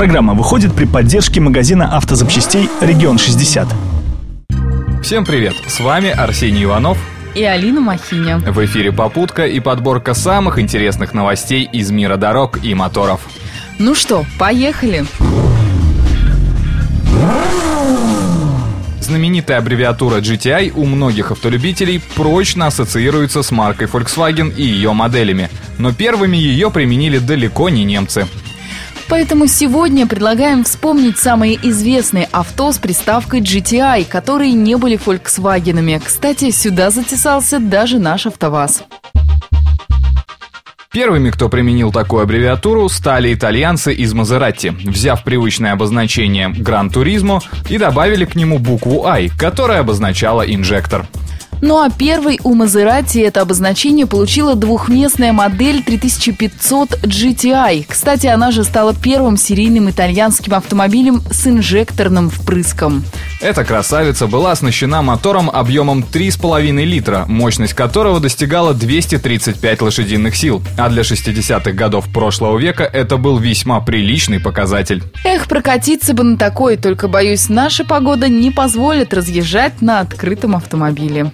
Программа выходит при поддержке магазина автозапчастей «Регион 60». Всем привет! С вами Арсений Иванов и Алина Махиня. В эфире «Попутка» и подборка самых интересных новостей из мира дорог и моторов. Ну что, поехали! Знаменитая аббревиатура GTI у многих автолюбителей прочно ассоциируется с маркой Volkswagen и ее моделями, но первыми ее применили далеко не немцы. Поэтому сегодня предлагаем вспомнить самые известные авто с приставкой GTI, которые не были Volkswagen. Кстати, сюда затесался даже наш АвтоВАЗ. Первыми, кто применил такую аббревиатуру, стали итальянцы из Мазератти, взяв привычное обозначение «Гран Туризмо» и добавили к нему букву «I», которая обозначала инжектор. Ну а первой у Мазерати это обозначение получила двухместная модель 3500 GTI. Кстати, она же стала первым серийным итальянским автомобилем с инжекторным впрыском. Эта красавица была оснащена мотором объемом 3,5 литра, мощность которого достигала 235 лошадиных сил. А для 60-х годов прошлого века это был весьма приличный показатель. Эх, прокатиться бы на такой, только, боюсь, наша погода не позволит разъезжать на открытом автомобиле.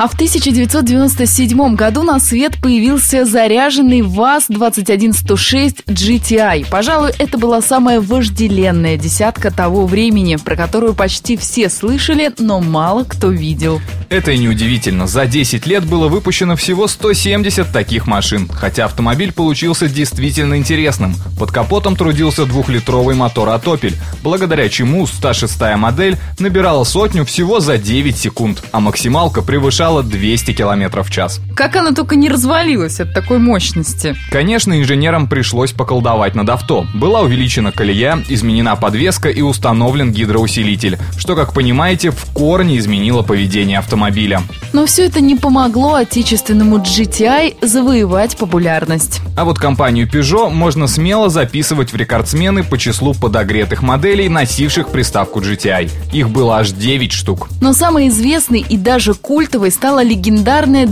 А в 1997 году на свет появился заряженный ВАЗ-21106 GTI. Пожалуй, это была самая вожделенная десятка того времени, про которую почти все слышали, но мало кто видел. Это и неудивительно. За 10 лет было выпущено всего 170 таких машин, хотя автомобиль получился действительно интересным. Под капотом трудился двухлитровый мотор от Opel, благодаря чему 106-я модель набирала сотню всего за 9 секунд, а максималка превышала 200 км в час. Как она только не развалилась от такой мощности? Конечно, инженерам пришлось поколдовать над авто. Была увеличена колея, изменена подвеска и установлен гидроусилитель, что, как понимаете, в корне изменило поведение автомобиля. Но все это не помогло отечественному GTI завоевать популярность. А вот компанию Peugeot можно смело записывать в рекордсмены по числу подогретых моделей, носивших приставку GTI. Их было аж 9 штук. Но самой известной и даже культовой стала легендарная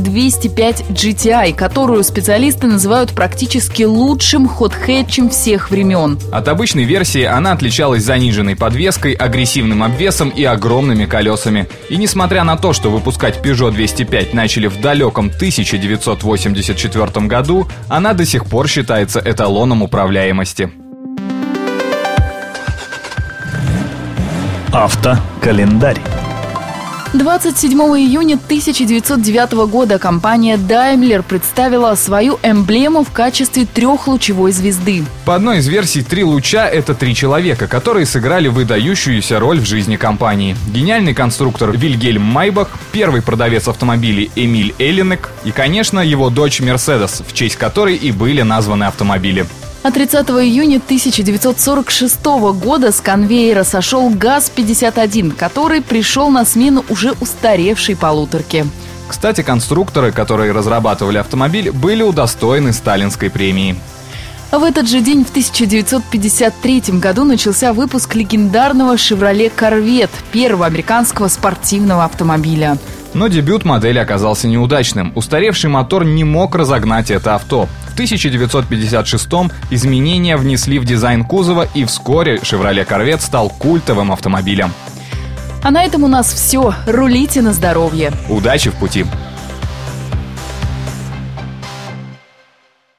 205 GTI, которую специалисты называют практически лучшим хот-хэтчем всех времен. От обычной версии она отличалась заниженной подвеской, агрессивным обвесом и огромными колесами. И несмотря на то, что выпускать Peugeot 205 начали в далеком 1984 году, она до сих пор считается эталоном управляемости. Автокалендарь. 27 июня 1909 года компания Daimler представила свою эмблему в качестве трехлучевой звезды. По одной из версий, три луча — это три человека, которые сыграли выдающуюся роль в жизни компании. Гениальный конструктор Вильгельм Майбах, первый продавец автомобилей Эмиль Эллинек и, конечно, его дочь Мерседес, в честь которой и были названы автомобили. А 30 июня 1946 года с конвейера сошел ГАЗ-51, который пришел на смену уже устаревшей полуторке. Кстати, конструкторы, которые разрабатывали автомобиль, были удостоены сталинской премии. В этот же день, в 1953 году, начался выпуск легендарного «Шевроле Корвет», первого американского спортивного автомобиля. Но дебют модели оказался неудачным. Устаревший мотор не мог разогнать это авто. В 1956 изменения внесли в дизайн кузова и вскоре Chevrolet Corvette стал культовым автомобилем. А на этом у нас все. Рулите на здоровье. Удачи в пути!